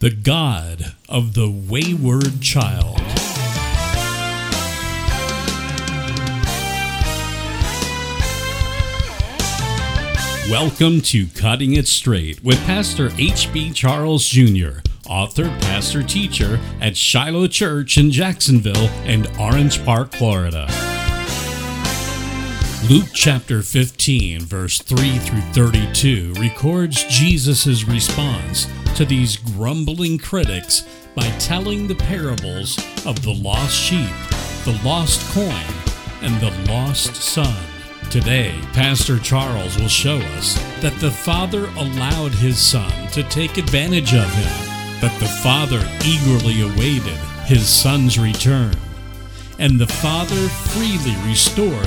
the God of the wayward child. Welcome to Cutting It Straight with Pastor H.B. Charles Jr., author, pastor, teacher at Shiloh Church in Jacksonville and Orange Park, Florida. Luke chapter 15, verse 3 through 32 records Jesus' response to these grumbling critics by telling the parables of the lost sheep, the lost coin, and the lost son. Today, Pastor Charles will show us that the Father allowed his Son to take advantage of him, but the Father eagerly awaited his Son's return, and the Father freely restored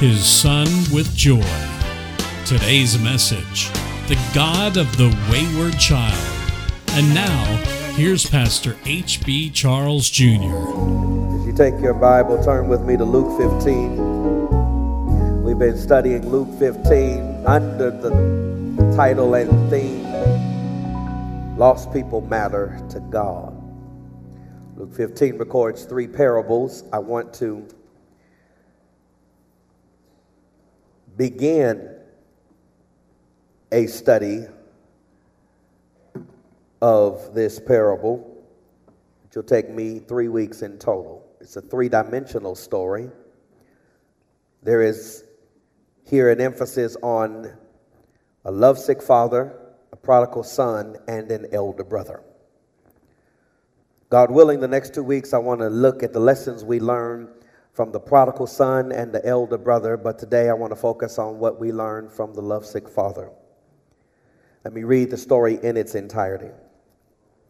his Son with joy. Today's message The God of the Wayward Child. And now, here's Pastor H.B. Charles Jr. As you take your Bible, turn with me to Luke 15. We've been studying Luke 15 under the title and theme Lost People Matter to God. Luke 15 records three parables. I want to begin a study of this parable, which will take me three weeks in total. It's a three dimensional story. There is here an emphasis on a lovesick father, a prodigal son, and an elder brother. God willing, the next two weeks I want to look at the lessons we learned from the prodigal son and the elder brother, but today I want to focus on what we learned from the lovesick father. Let me read the story in its entirety,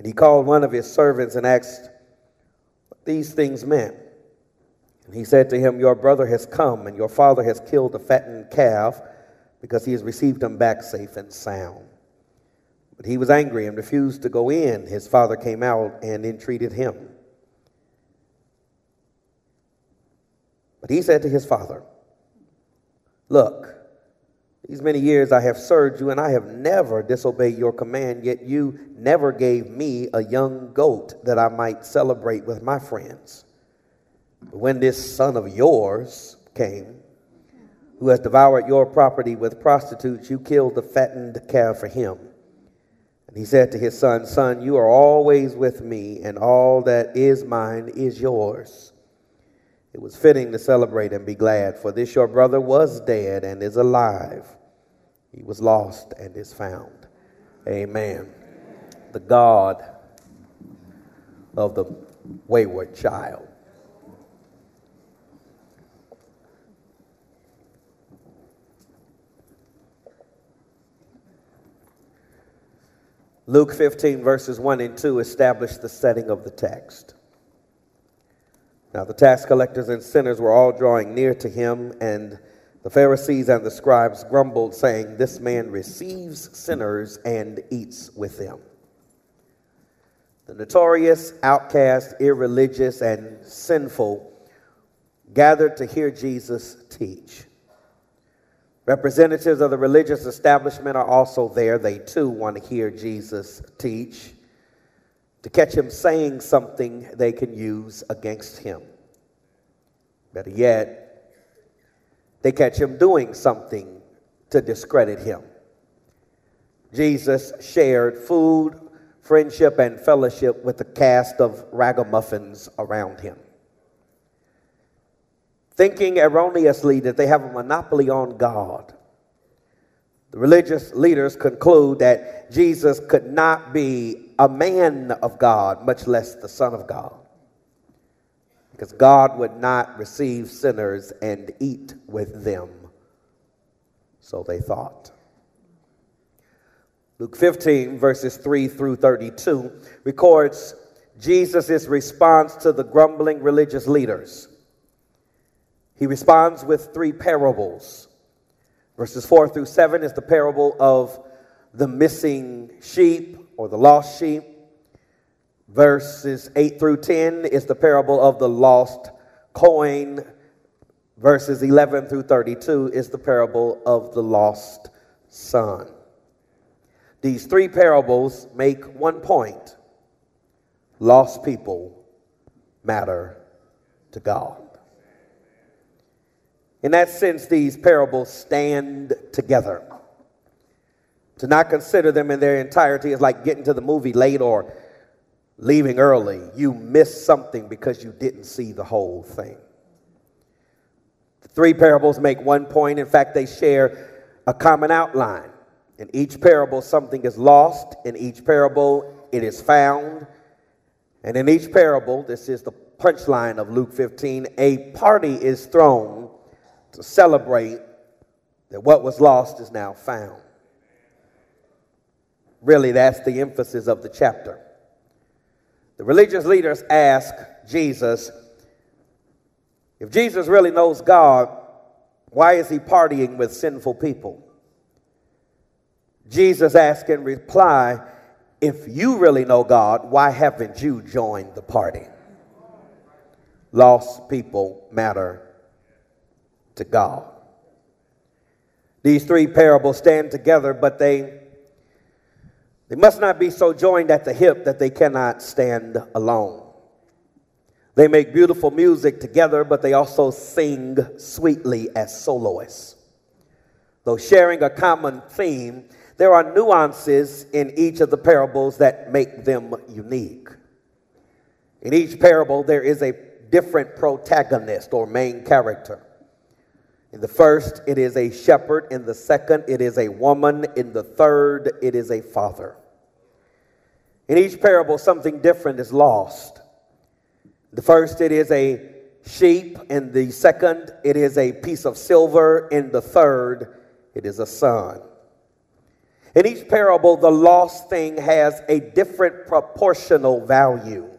And he called one of his servants and asked what these things meant. And he said to him, Your brother has come, and your father has killed the fattened calf because he has received him back safe and sound. But he was angry and refused to go in. His father came out and entreated him. But he said to his father, Look, these many years I have served you, and I have never disobeyed your command, yet you never gave me a young goat that I might celebrate with my friends. But when this son of yours came, who has devoured your property with prostitutes, you killed the fattened calf for him. And he said to his son, Son, you are always with me, and all that is mine is yours. It was fitting to celebrate and be glad, for this your brother was dead and is alive. He was lost and is found. Amen. The God of the wayward child. Luke 15, verses 1 and 2 establish the setting of the text. Now, the tax collectors and sinners were all drawing near to him, and the Pharisees and the scribes grumbled, saying, This man receives sinners and eats with them. The notorious, outcast, irreligious, and sinful gathered to hear Jesus teach. Representatives of the religious establishment are also there. They too want to hear Jesus teach to catch him saying something they can use against him. Better yet, they catch him doing something to discredit him. Jesus shared food, friendship, and fellowship with the cast of ragamuffins around him thinking erroneously that they have a monopoly on God. The religious leaders conclude that Jesus could not be a man of God, much less the Son of God, because God would not receive sinners and eat with them. So they thought. Luke 15, verses 3 through 32, records Jesus' response to the grumbling religious leaders. He responds with three parables. Verses 4 through 7 is the parable of the missing sheep or the lost sheep. Verses 8 through 10 is the parable of the lost coin. Verses 11 through 32 is the parable of the lost son. These three parables make one point lost people matter to God. In that sense, these parables stand together. To not consider them in their entirety is like getting to the movie late or leaving early. You miss something because you didn't see the whole thing. The three parables make one point. In fact, they share a common outline. In each parable, something is lost. In each parable, it is found. And in each parable, this is the punchline of Luke 15, a party is thrown to celebrate that what was lost is now found. Really, that's the emphasis of the chapter. The religious leaders ask Jesus, if Jesus really knows God, why is he partying with sinful people? Jesus asks in reply, if you really know God, why haven't you joined the party? Lost people matter to God. These three parables stand together, but they, they must not be so joined at the hip that they cannot stand alone. They make beautiful music together, but they also sing sweetly as soloists. Though sharing a common theme, there are nuances in each of the parables that make them unique. In each parable, there is a different protagonist or main character. In the first, it is a shepherd. In the second, it is a woman. In the third, it is a father. In each parable, something different is lost. The first, it is a sheep. In the second, it is a piece of silver. In the third, it is a son. In each parable, the lost thing has a different proportional value.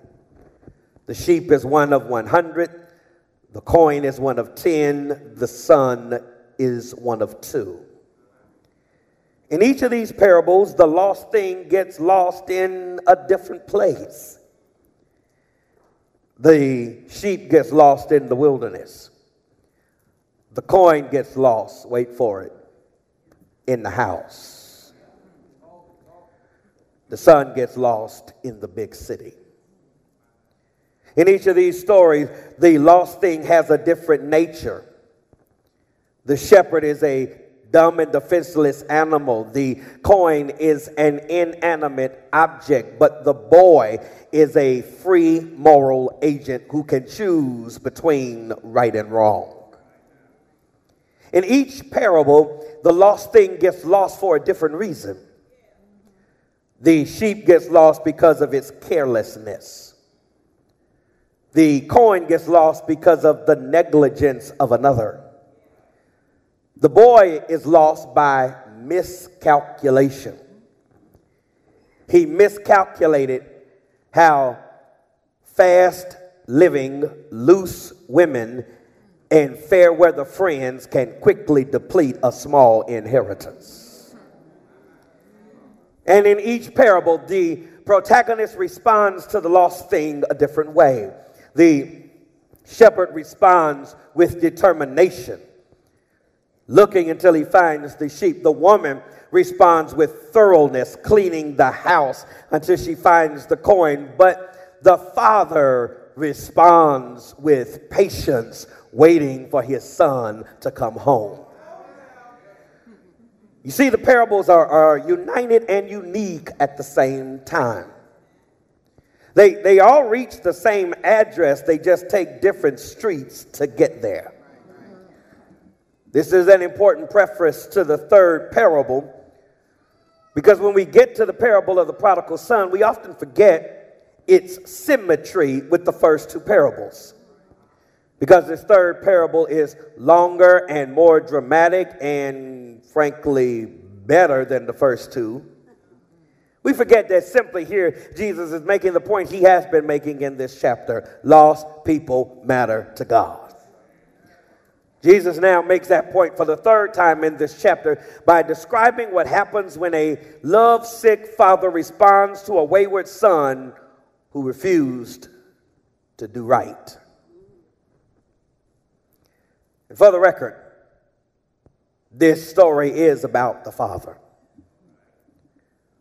The sheep is one of 100, the coin is one of 10, the son is one of two. In each of these parables, the lost thing gets lost in a different place. The sheep gets lost in the wilderness. The coin gets lost, wait for it, in the house. The son gets lost in the big city. In each of these stories, the lost thing has a different nature. The shepherd is a dumb and defenseless animal. The coin is an inanimate object, but the boy is a free moral agent who can choose between right and wrong. In each parable, the lost thing gets lost for a different reason. The sheep gets lost because of its carelessness. The coin gets lost because of the negligence of another. The boy is lost by miscalculation. He miscalculated how fast living, loose women and fair weather friends can quickly deplete a small inheritance. And in each parable, the protagonist responds to the lost thing a different way. The shepherd responds with determination, looking until he finds the sheep. The woman responds with thoroughness, cleaning the house until she finds the coin. But the father responds with patience, waiting for his son to come home. You see, the parables are, are united and unique at the same time. They, they all reach the same address, they just take different streets to get there. This is an important preface to the third parable because when we get to the parable of the prodigal son, we often forget its symmetry with the first two parables. Because this third parable is longer and more dramatic and, frankly, better than the first two. We forget that simply here, Jesus is making the point he has been making in this chapter lost people matter to God. Jesus now makes that point for the third time in this chapter by describing what happens when a love-sick father responds to a wayward son who refused to do right. And for the record, this story is about the father.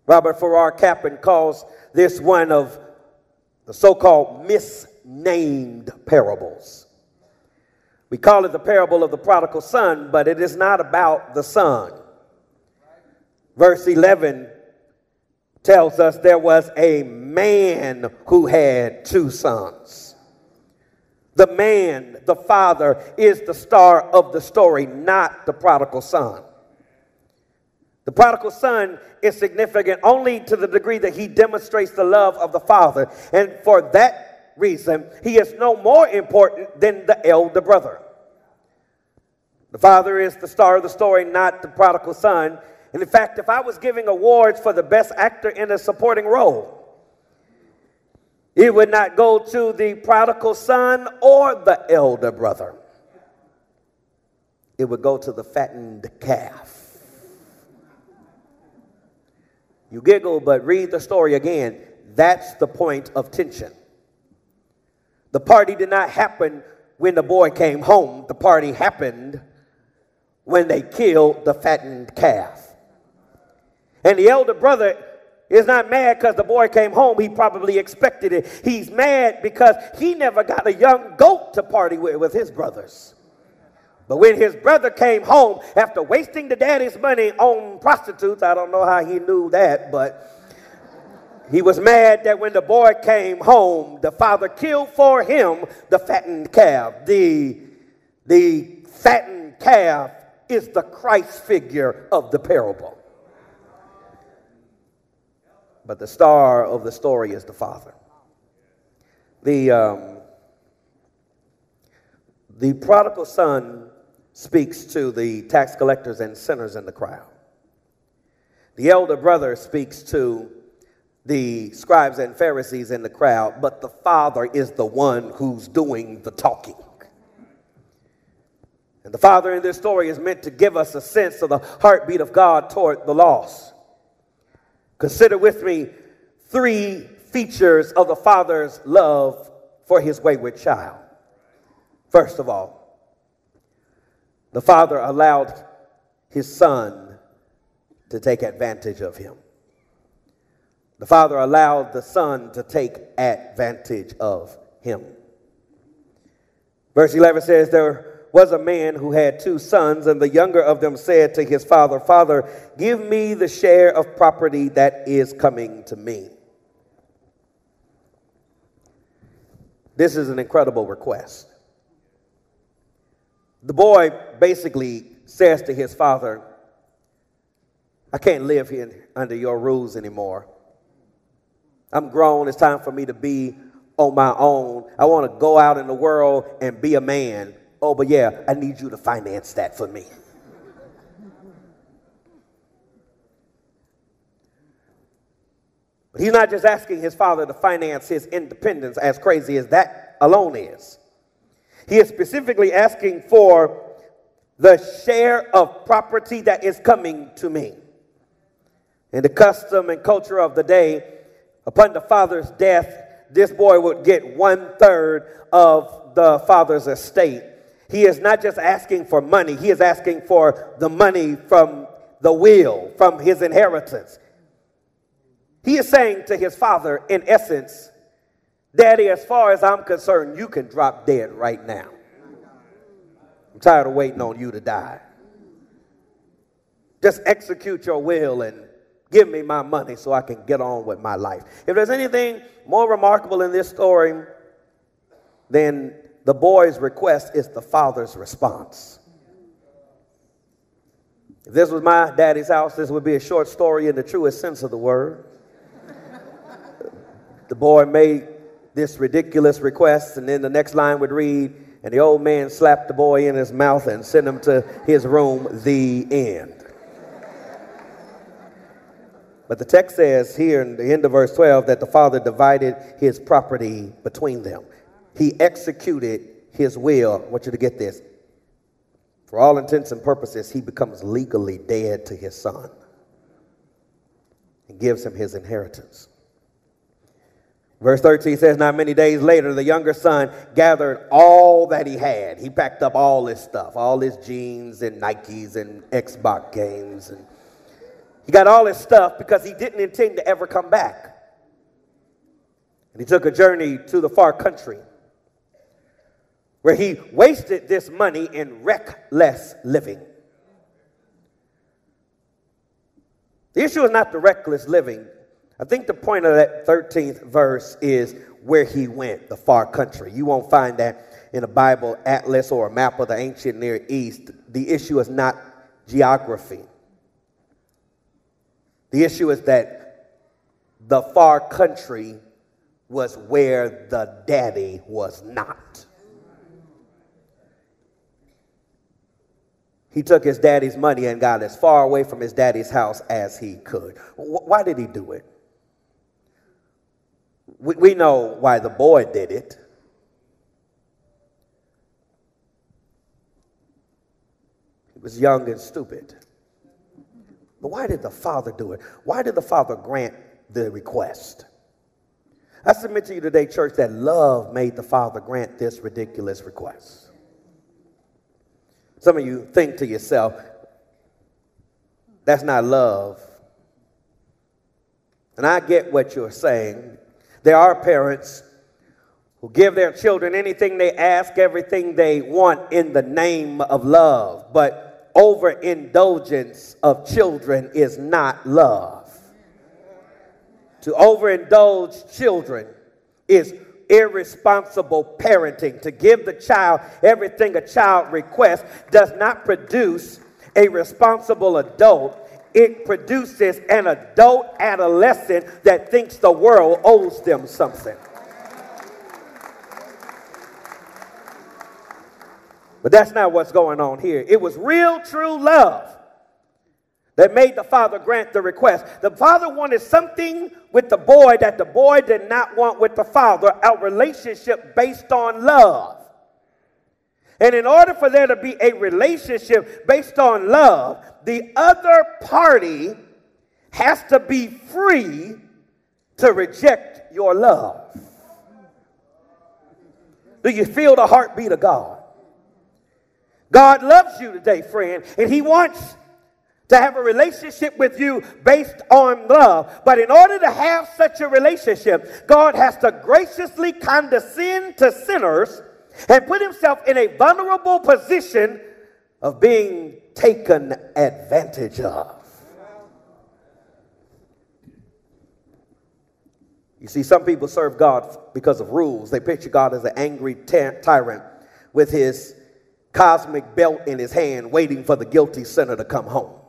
Robert Farrar Capon calls this one of the so called misnamed parables. We call it the parable of the prodigal son, but it is not about the son. Verse 11 tells us there was a man who had two sons. The man, the father, is the star of the story, not the prodigal son. The prodigal son is significant only to the degree that he demonstrates the love of the father. And for reason, he is no more important than the elder brother. The father is the star of the story, not the prodigal son. And in fact, if I was giving awards for the best actor in a supporting role, it would not go to the prodigal son or the elder brother. It would go to the fattened calf. You giggle, but read the story again. That's the point of tension. The party did not happen when the boy came home, the party happened when they killed the fattened calf. And the elder brother is not mad because the boy came home. He probably expected it. He's mad because he never got a young goat to party with with his brothers. But when his brother came home after wasting the daddy's money on prostitutes, I don't know how he knew that, but he was mad that when the boy came home, the father killed for him the fattened calf. The, the fattened calf is the Christ figure of the parable. But the star of the story is the father. The, um, the prodigal son speaks to the tax collectors and sinners in the crowd. The elder brother speaks to the scribes and Pharisees in the crowd, but the Father is the one who's doing the talking. And the Father in this story is meant to give us a sense of the heartbeat of God toward the lost. Consider with me three features of the Father's love for his wayward child. First of all, the Father allowed his Son to take advantage of him. The Father allowed the Son to take advantage of him. Verse 11 says, There was a man who had two sons, and the younger of them said to his father, Father, give me the share of property that is coming to me. This is an incredible request. The boy basically says to his father, I can't live here under your rules anymore. I'm grown. It's time for me to be on my own. I want to go out in the world and be a man. Oh, but yeah, I need you to finance that for me. But he's not just asking his father to finance his independence, as crazy as that alone is. He is specifically asking for the share of property that is coming to me. In the custom and culture of the day, upon the father's death, this boy would get one third of the father's estate. He is not just asking for money, he is asking for the money from the will, from his inheritance. He is saying to his father, in essence, Daddy, as far as I'm concerned, you can drop dead right now. I'm tired of waiting on you to die. Just execute your will and give me my money so I can get on with my life. If there's anything more remarkable in this story than the boy's request, is the father's response. If this was my daddy's house, this would be a short story in the truest sense of the word. the boy made this ridiculous request, and then the next line would read, and the old man slapped the boy in his mouth and sent him to his room, the end. But the text says here in the end of verse 12 that the father divided his property between them. He executed his will. I want you to get this. For all intents and purposes, he becomes legally dead to his son and gives him his inheritance. Verse 13 says, Not many days later, the younger son gathered all that he had. He packed up all his stuff, all his jeans and Nikes and Xbox games. And he got all his stuff because he didn't intend to ever come back. And he took a journey to the far country where he wasted this money in reckless living. The issue is not the reckless living. I think the point of that 13th verse is where he went, the far country. You won't find that in a Bible atlas or a map of the ancient Near East. The issue is not geography. The issue is that the far country was where the daddy was not. He took his daddy's money and got as far away from his daddy's house as he could. Why did he do it? We, we know why the boy did it. He was young and stupid. But why did the father do it? Why did the father grant the request? I submit to you today, church, that love made the father grant this ridiculous request. Some of you think to yourself, that's not love. And I get what you're saying. There are parents who give their children anything they ask, everything they want in the name of love. But overindulgence of children is not love. To overindulge children is irresponsible parenting. To give the child everything a child requests does not produce a responsible adult it produces an adult adolescent that thinks the world owes them something. But that's not what's going on here. It was real, true love that made the father grant the request. The father wanted something with the boy that the boy did not want with the father a relationship based on love. And in order for there to be a relationship based on love, the other party has to be free to reject your love. Do you feel the heartbeat of God? God loves you today, friend, and He wants to have a relationship with you based on love. But in order to have such a relationship, God has to graciously condescend to sinners and put himself in a vulnerable position of being taken advantage of. You see, some people serve God because of rules. They picture God as an angry tyrant with his cosmic belt in his hand, waiting for the guilty sinner to come home.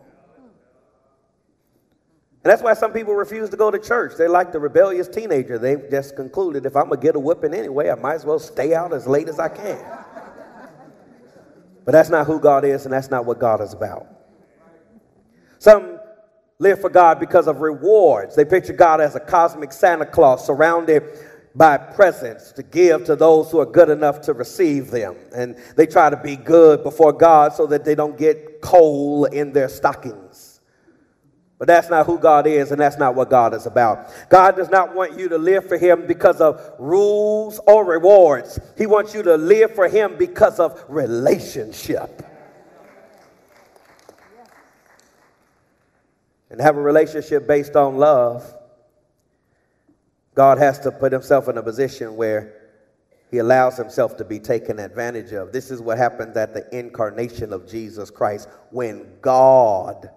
And that's why some people refuse to go to church. They're like the rebellious teenager. They've just concluded if I'm going to get a whipping anyway, I might as well stay out as late as I can. But that's not who God is, and that's not what God is about. Some live for God because of rewards. They picture God as a cosmic Santa Claus surrounded by presents to give to those who are good enough to receive them. And they try to be good before God so that they don't get coal in their stockings. But that's not who God is, and that's not what God is about. God does not want you to live for Him because of rules or rewards. He wants you to live for Him because of relationship. And have a relationship based on love God has to put himself in a position where he allows himself to be taken advantage of. This is what happens at the incarnation of Jesus Christ when God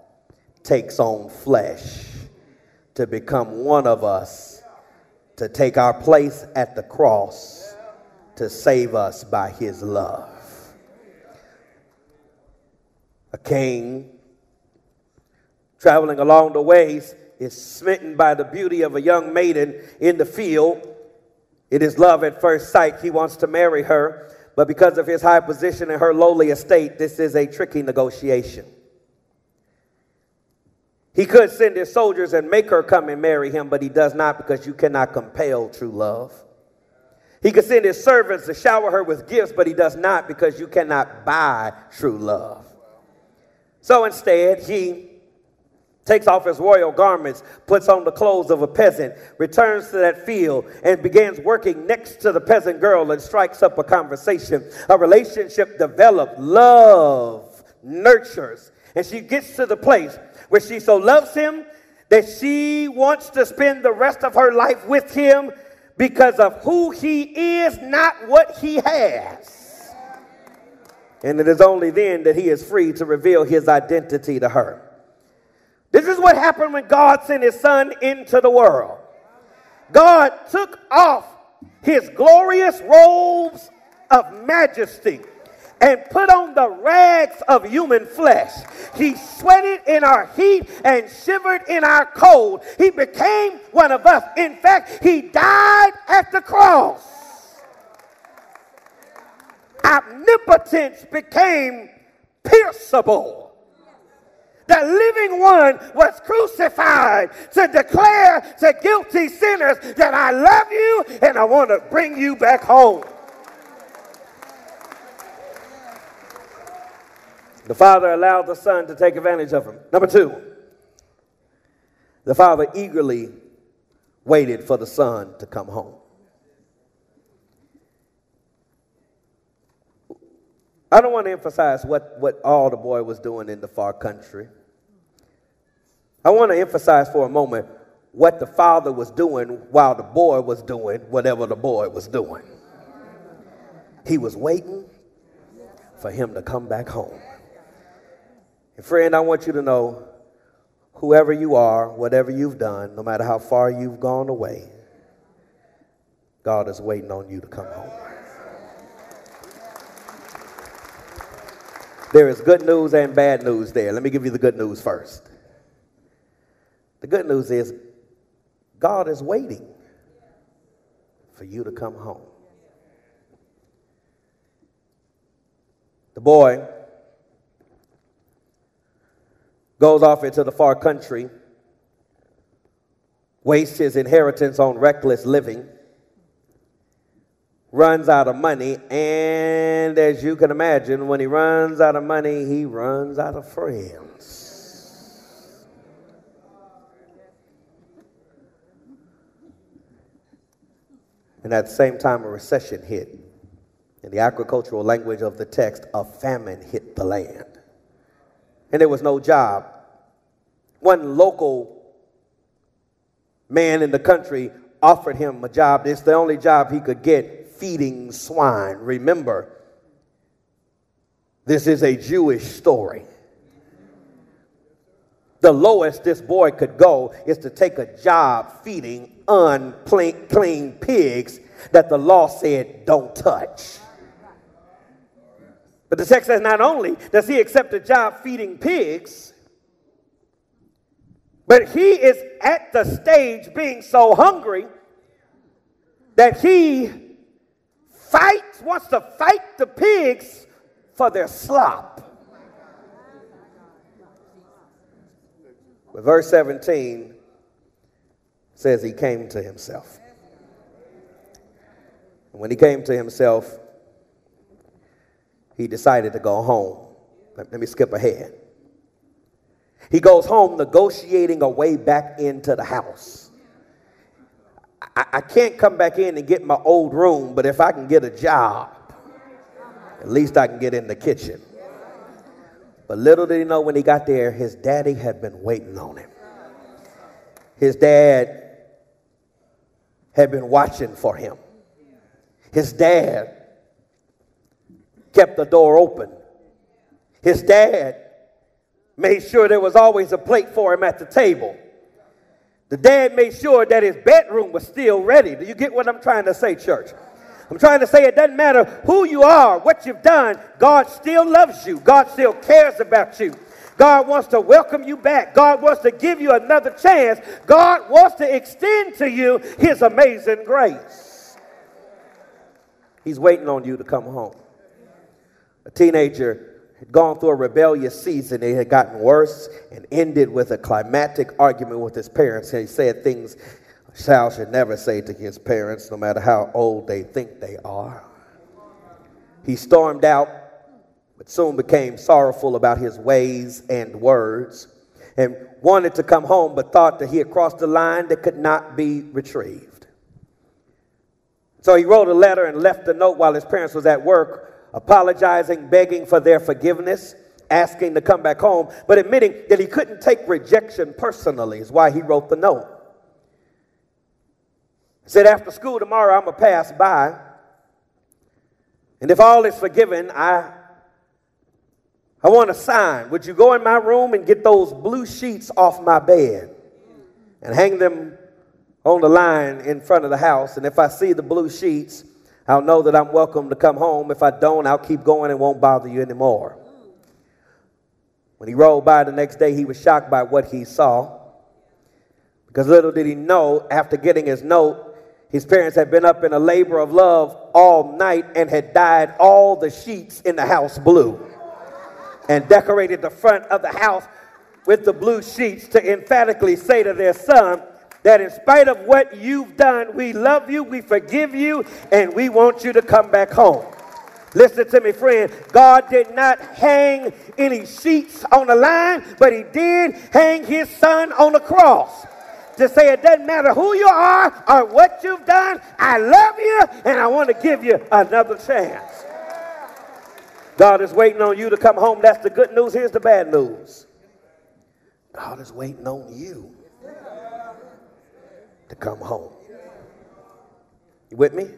takes on flesh to become one of us, to take our place at the cross, to save us by his love. A king traveling along the ways is smitten by the beauty of a young maiden in the field. It is love at first sight. He wants to marry her, but because of his high position and her lowly estate, this is a tricky negotiation. He could send his soldiers and make her come and marry him, but he does not because you cannot compel true love. He could send his servants to shower her with gifts, but he does not because you cannot buy true love. So instead, he takes off his royal garments, puts on the clothes of a peasant, returns to that field, and begins working next to the peasant girl and strikes up a conversation. A relationship develops, love nurtures, and she gets to the place where she so loves him that she wants to spend the rest of her life with him because of who he is, not what he has. And it is only then that he is free to reveal his identity to her. This is what happened when God sent his son into the world. God took off his glorious robes of majesty and put on the rags of human flesh. He sweated in our heat and shivered in our cold. He became one of us. In fact, he died at the cross. Omnipotence became pierceable. The living one was crucified to declare to guilty sinners that I love you and I want to bring you back home. The father allowed the son to take advantage of him. Number two, the father eagerly waited for the son to come home. I don't want to emphasize what, what all the boy was doing in the far country. I want to emphasize for a moment what the father was doing while the boy was doing whatever the boy was doing. He was waiting for him to come back home. And friend, I want you to know whoever you are, whatever you've done, no matter how far you've gone away, God is waiting on you to come home. There is good news and bad news there. Let me give you the good news first. The good news is God is waiting for you to come home. The boy goes off into the far country, wastes his inheritance on reckless living runs out of money. And as you can imagine, when he runs out of money, he runs out of friends. And at the same time, a recession hit. In the agricultural language of the text, a famine hit the land. And there was no job. One local man in the country offered him a job. It's the only job he could get feeding swine. Remember, this is a Jewish story. The lowest this boy could go is to take a job feeding unclean pigs that the law said don't touch. But the text says not only does he accept a job feeding pigs, but he is at the stage being so hungry that he wants to fight the pigs for their slop. But verse 17 says he came to himself. And when he came to himself, he decided to go home. Let, let me skip ahead. He goes home negotiating a way back into the house. I, I can't come back in and get my old room, but if I can get a job, at least I can get in the kitchen. But little did he know when he got there, his daddy had been waiting on him. His dad had been watching for him. His dad kept the door open. His dad made sure there was always a plate for him at the table. The dad made sure that his bedroom was still ready. Do you get what I'm trying to say, church? I'm trying to say it doesn't matter who you are, what you've done, God still loves you. God still cares about you. God wants to welcome you back. God wants to give you another chance. God wants to extend to you his amazing grace. He's waiting on you to come home. A teenager had gone through a rebellious season. It had gotten worse and ended with a climactic argument with his parents. He said things a child should never say to his parents, no matter how old they think they are. He stormed out, but soon became sorrowful about his ways and words, and wanted to come home, but thought that he had crossed a line that could not be retrieved. So he wrote a letter and left a note while his parents was at work, apologizing, begging for their forgiveness, asking to come back home, but admitting that he couldn't take rejection personally, is why he wrote the note. He said, After school tomorrow, I'm going to pass by. And if all is forgiven, I, I want a sign. Would you go in my room and get those blue sheets off my bed and hang them on the line in front of the house? And if I see the blue sheets, I'll know that I'm welcome to come home. If I don't, I'll keep going and won't bother you anymore. When he rolled by the next day, he was shocked by what he saw. Because little did he know, after getting his note, his parents had been up in a labor of love all night and had dyed all the sheets in the house blue and decorated the front of the house with the blue sheets to emphatically say to their son that in spite of what you've done, we love you, we forgive you, and we want you to come back home. Listen to me, friend. God did not hang any sheets on the line, but He did hang His Son on the cross to say it doesn't matter who you are or what you've done. I love you and I want to give you another chance. God is waiting on you to come home. That's the good news. Here's the bad news God is waiting on you to come home. You with me?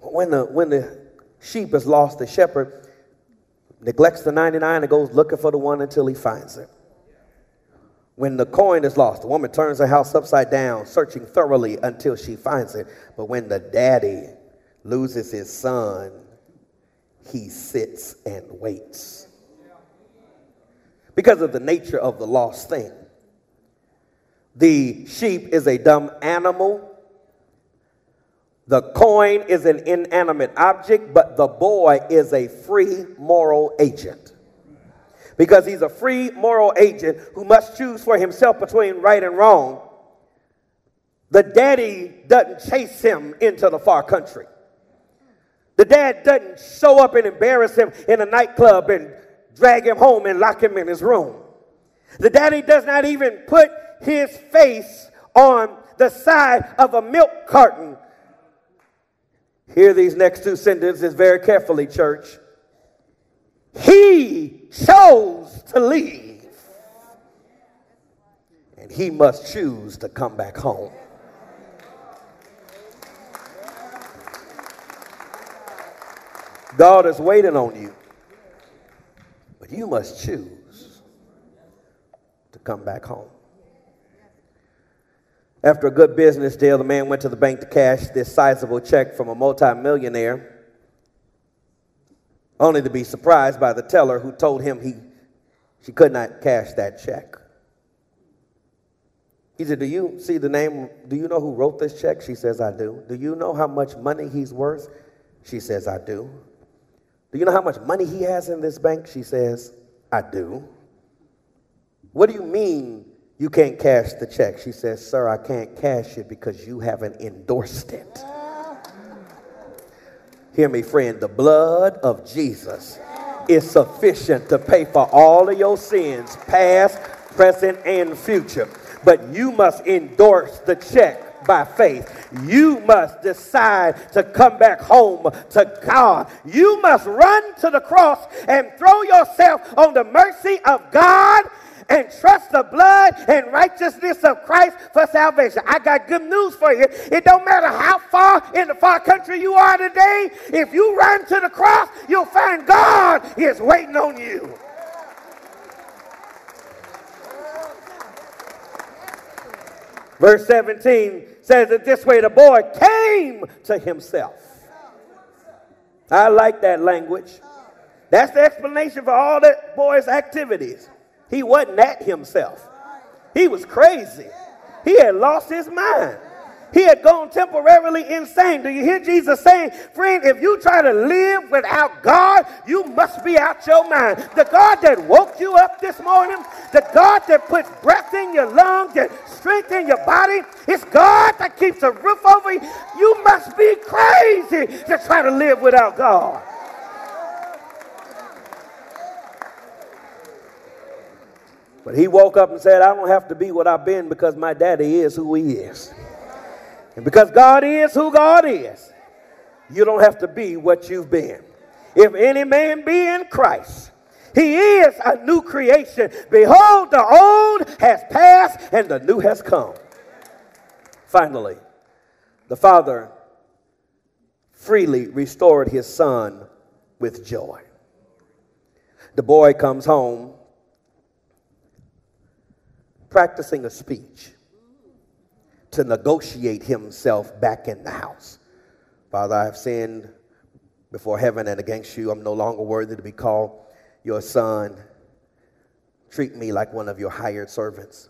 When the, when the sheep has lost, the shepherd neglects the 99 and goes looking for the one until he finds it. When the coin is lost, the woman turns her house upside down, searching thoroughly until she finds it. But when the daddy loses his son, he sits and waits. Because of the nature of the lost thing. The sheep is a dumb animal. The coin is an inanimate object, but the boy is a free moral agent because he's a free moral agent who must choose for himself between right and wrong. The daddy doesn't chase him into the far country. The dad doesn't show up and embarrass him in a nightclub and drag him home and lock him in his room. The daddy does not even put his face on the side of a milk carton. Hear these next two sentences very carefully, church. He chose to leave, and he must choose to come back home. God is waiting on you, but you must choose to come back home. After a good business deal, the man went to the bank to cash this sizable check from a multimillionaire only to be surprised by the teller who told him he, she could not cash that check. He said, Do you see the name? Do you know who wrote this check? She says, I do. Do you know how much money he's worth? She says, I do. Do you know how much money he has in this bank? She says, I do. What do you mean you can't cash the check? She says, Sir, I can't cash it because you haven't endorsed it. Hear me, friend. The blood of Jesus is sufficient to pay for all of your sins, past, present, and future. But you must endorse the check by faith. You must decide to come back home to God. You must run to the cross and throw yourself on the mercy of God and trust the blood and righteousness of Christ for salvation. I got good news for you. It don't matter how far in the far country you are today, if you run to the cross, you'll find God is waiting on you. Verse 17 says it this way the boy came to himself. I like that language. That's the explanation for all that boy's activities. He wasn't at himself. He was crazy. He had lost his mind. He had gone temporarily insane. Do you hear Jesus saying, friend, if you try to live without God, you must be out your mind. The God that woke you up this morning, the God that puts breath in your lungs and strength in your body, it's God that keeps a roof over you. You must be crazy to try to live without God. But he woke up and said, I don't have to be what I've been because my daddy is who he is. And because God is who God is, you don't have to be what you've been. If any man be in Christ, he is a new creation. Behold, the old has passed and the new has come. Finally, the father freely restored his son with joy. The boy comes home practicing a speech to negotiate himself back in the house. Father, I have sinned before heaven and against you. I'm no longer worthy to be called your son. Treat me like one of your hired servants.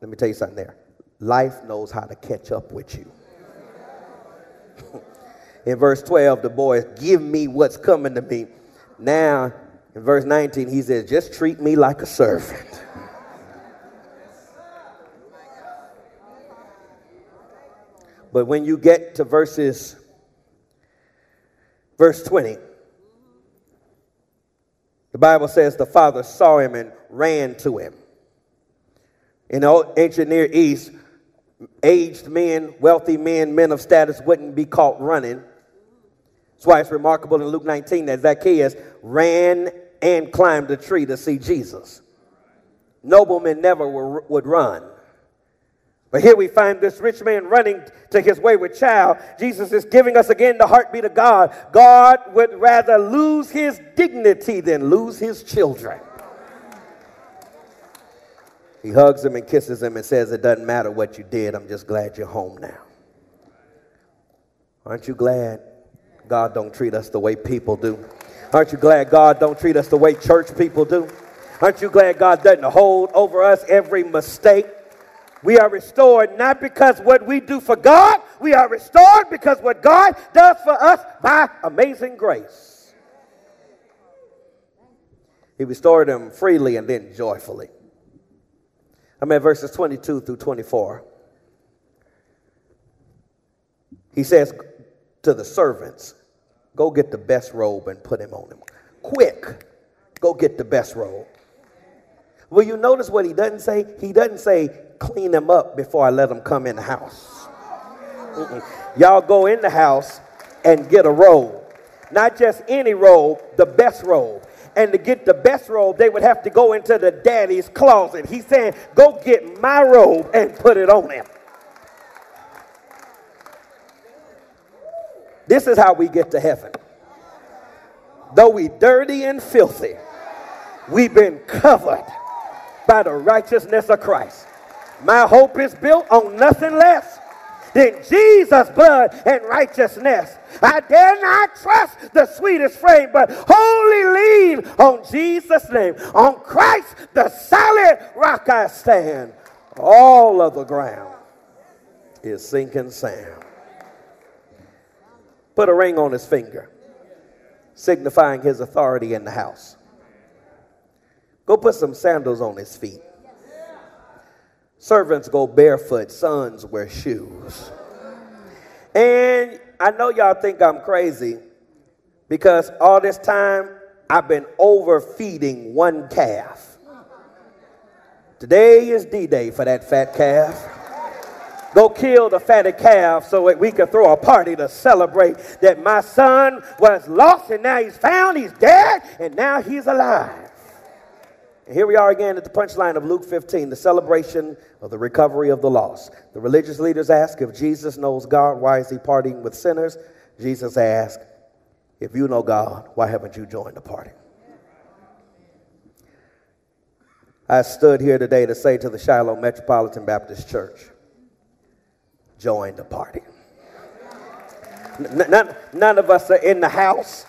Let me tell you something there. Life knows how to catch up with you. in verse 12, the boy, give me what's coming to me. Now in verse 19, he says, Just treat me like a servant. But when you get to verses, verse 20, the Bible says the father saw him and ran to him. In the ancient Near East, aged men, wealthy men, men of status wouldn't be caught running. That's why it's remarkable in Luke 19 that Zacchaeus ran and climbed a tree to see Jesus. Noblemen never would run. But here we find this rich man running to his wayward child. Jesus is giving us again the heartbeat of God. God would rather lose his dignity than lose his children. He hugs him and kisses him and says, It doesn't matter what you did, I'm just glad you're home now. Aren't you glad God don't treat us the way people do? Aren't you glad God don't treat us the way church people do? Aren't you glad God doesn't hold over us every mistake? We are restored not because what we do for God, we are restored because what God does for us by amazing grace. He restored them freely and then joyfully. I'm at verses 22 through 24. He says to the servants, Go get the best robe and put him on him. Quick, go get the best robe. Will you notice what he doesn't say? He doesn't say, clean him up before I let him come in the house. Mm-mm. Y'all go in the house and get a robe. Not just any robe, the best robe. And to get the best robe, they would have to go into the daddy's closet. He's saying, go get my robe and put it on him. This is how we get to heaven. Though we dirty and filthy, we've been covered by the righteousness of Christ. My hope is built on nothing less than Jesus' blood and righteousness. I dare not trust the sweetest frame, but wholly lean on Jesus' name. On Christ, the solid rock I stand. All of the ground is sinking sand put a ring on his finger, signifying his authority in the house. Go put some sandals on his feet. Servants go barefoot, sons wear shoes. And I know y'all think I'm crazy because all this time I've been overfeeding one calf. Today is D Day for that fat calf. Go kill the fatted calf so that we could throw a party to celebrate that my son was lost and now he's found, he's dead, and now he's alive. And here we are again at the punchline of Luke 15, the celebration of the recovery of the lost. The religious leaders ask if Jesus knows God, why is he partying with sinners? Jesus asked, if you know God, why haven't you joined the party? I stood here today to say to the Shiloh Metropolitan Baptist Church, join the party. None, none of us are in the house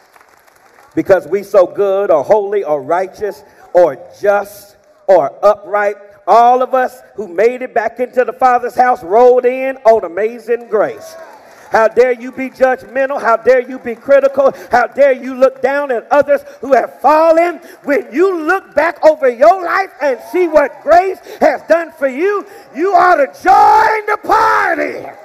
because we so good or holy or righteous or just or upright. All of us who made it back into the Father's house rolled in on amazing grace. How dare you be judgmental? How dare you be critical? How dare you look down at others who have fallen? When you look back over your life and see what grace has done for you, you ought to join the party.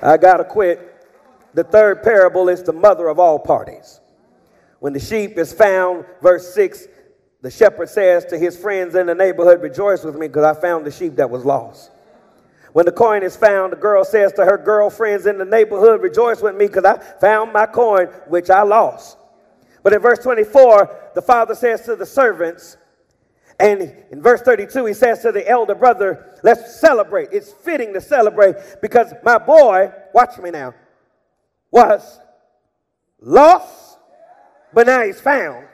I got to quit. The third parable is the mother of all parties. When the sheep is found, verse 6, the shepherd says to his friends in the neighborhood, Rejoice with me because I found the sheep that was lost. When the coin is found, the girl says to her girlfriends in the neighborhood, Rejoice with me because I found my coin which I lost. But in verse 24, the father says to the servants, and in verse 32, he says to the elder brother, Let's celebrate. It's fitting to celebrate because my boy, watch me now, was lost, but now he's found.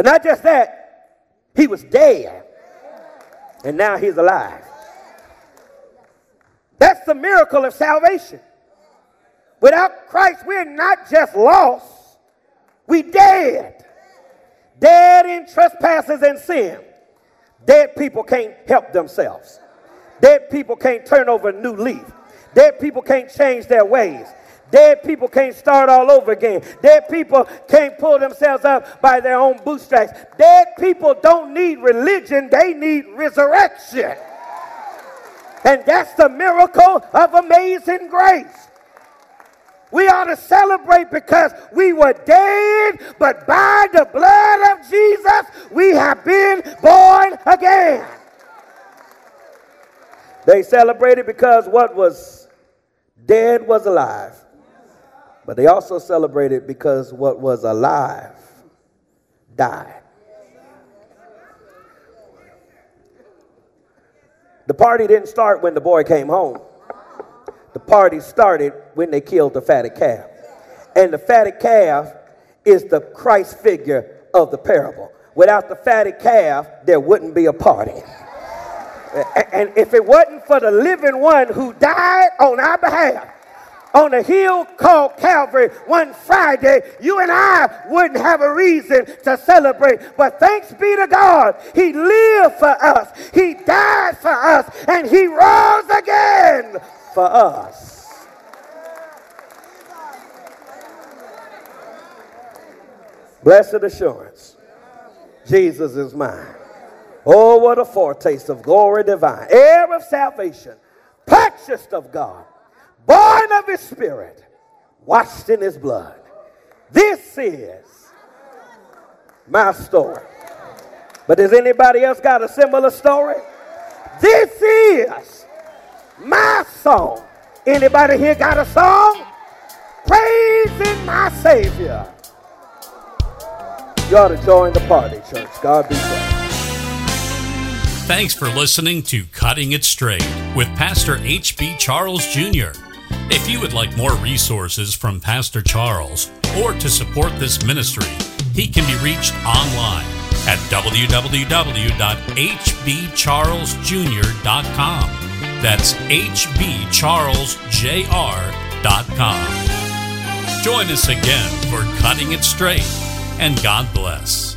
But not just that, he was dead, and now he's alive. That's the miracle of salvation. Without Christ, we're not just lost, we dead. Dead in trespasses and sin. Dead people can't help themselves. Dead people can't turn over a new leaf. Dead people can't change their ways. Dead people can't start all over again. Dead people can't pull themselves up by their own bootstraps. Dead people don't need religion, they need resurrection. And that's the miracle of amazing grace. We ought to celebrate because we were dead, but by the blood of Jesus, we have been born again. They celebrated because what was dead was alive. But they also celebrated because what was alive died. The party didn't start when the boy came home. The party started when they killed the fatted calf. And the fatted calf is the Christ figure of the parable. Without the fatted calf, there wouldn't be a party. And if it wasn't for the living one who died on our behalf, on a hill called Calvary one Friday, you and I wouldn't have a reason to celebrate. But thanks be to God, He lived for us, He died for us, and He rose again for us. Blessed assurance, Jesus is mine. Oh, what a foretaste of glory divine, heir of salvation, purchased of God born of his spirit, washed in his blood. This is my story. But does anybody else got a similar story? This is my song. Anybody here got a song? Praising my Savior. You ought to join the party, church. God be blessed. Thanks for listening to Cutting It Straight with Pastor H.B. Charles Jr. If you would like more resources from Pastor Charles or to support this ministry, he can be reached online at www.hbcharlesjr.com. That's hbcharlesjr.com. Join us again for Cutting It Straight, and God bless.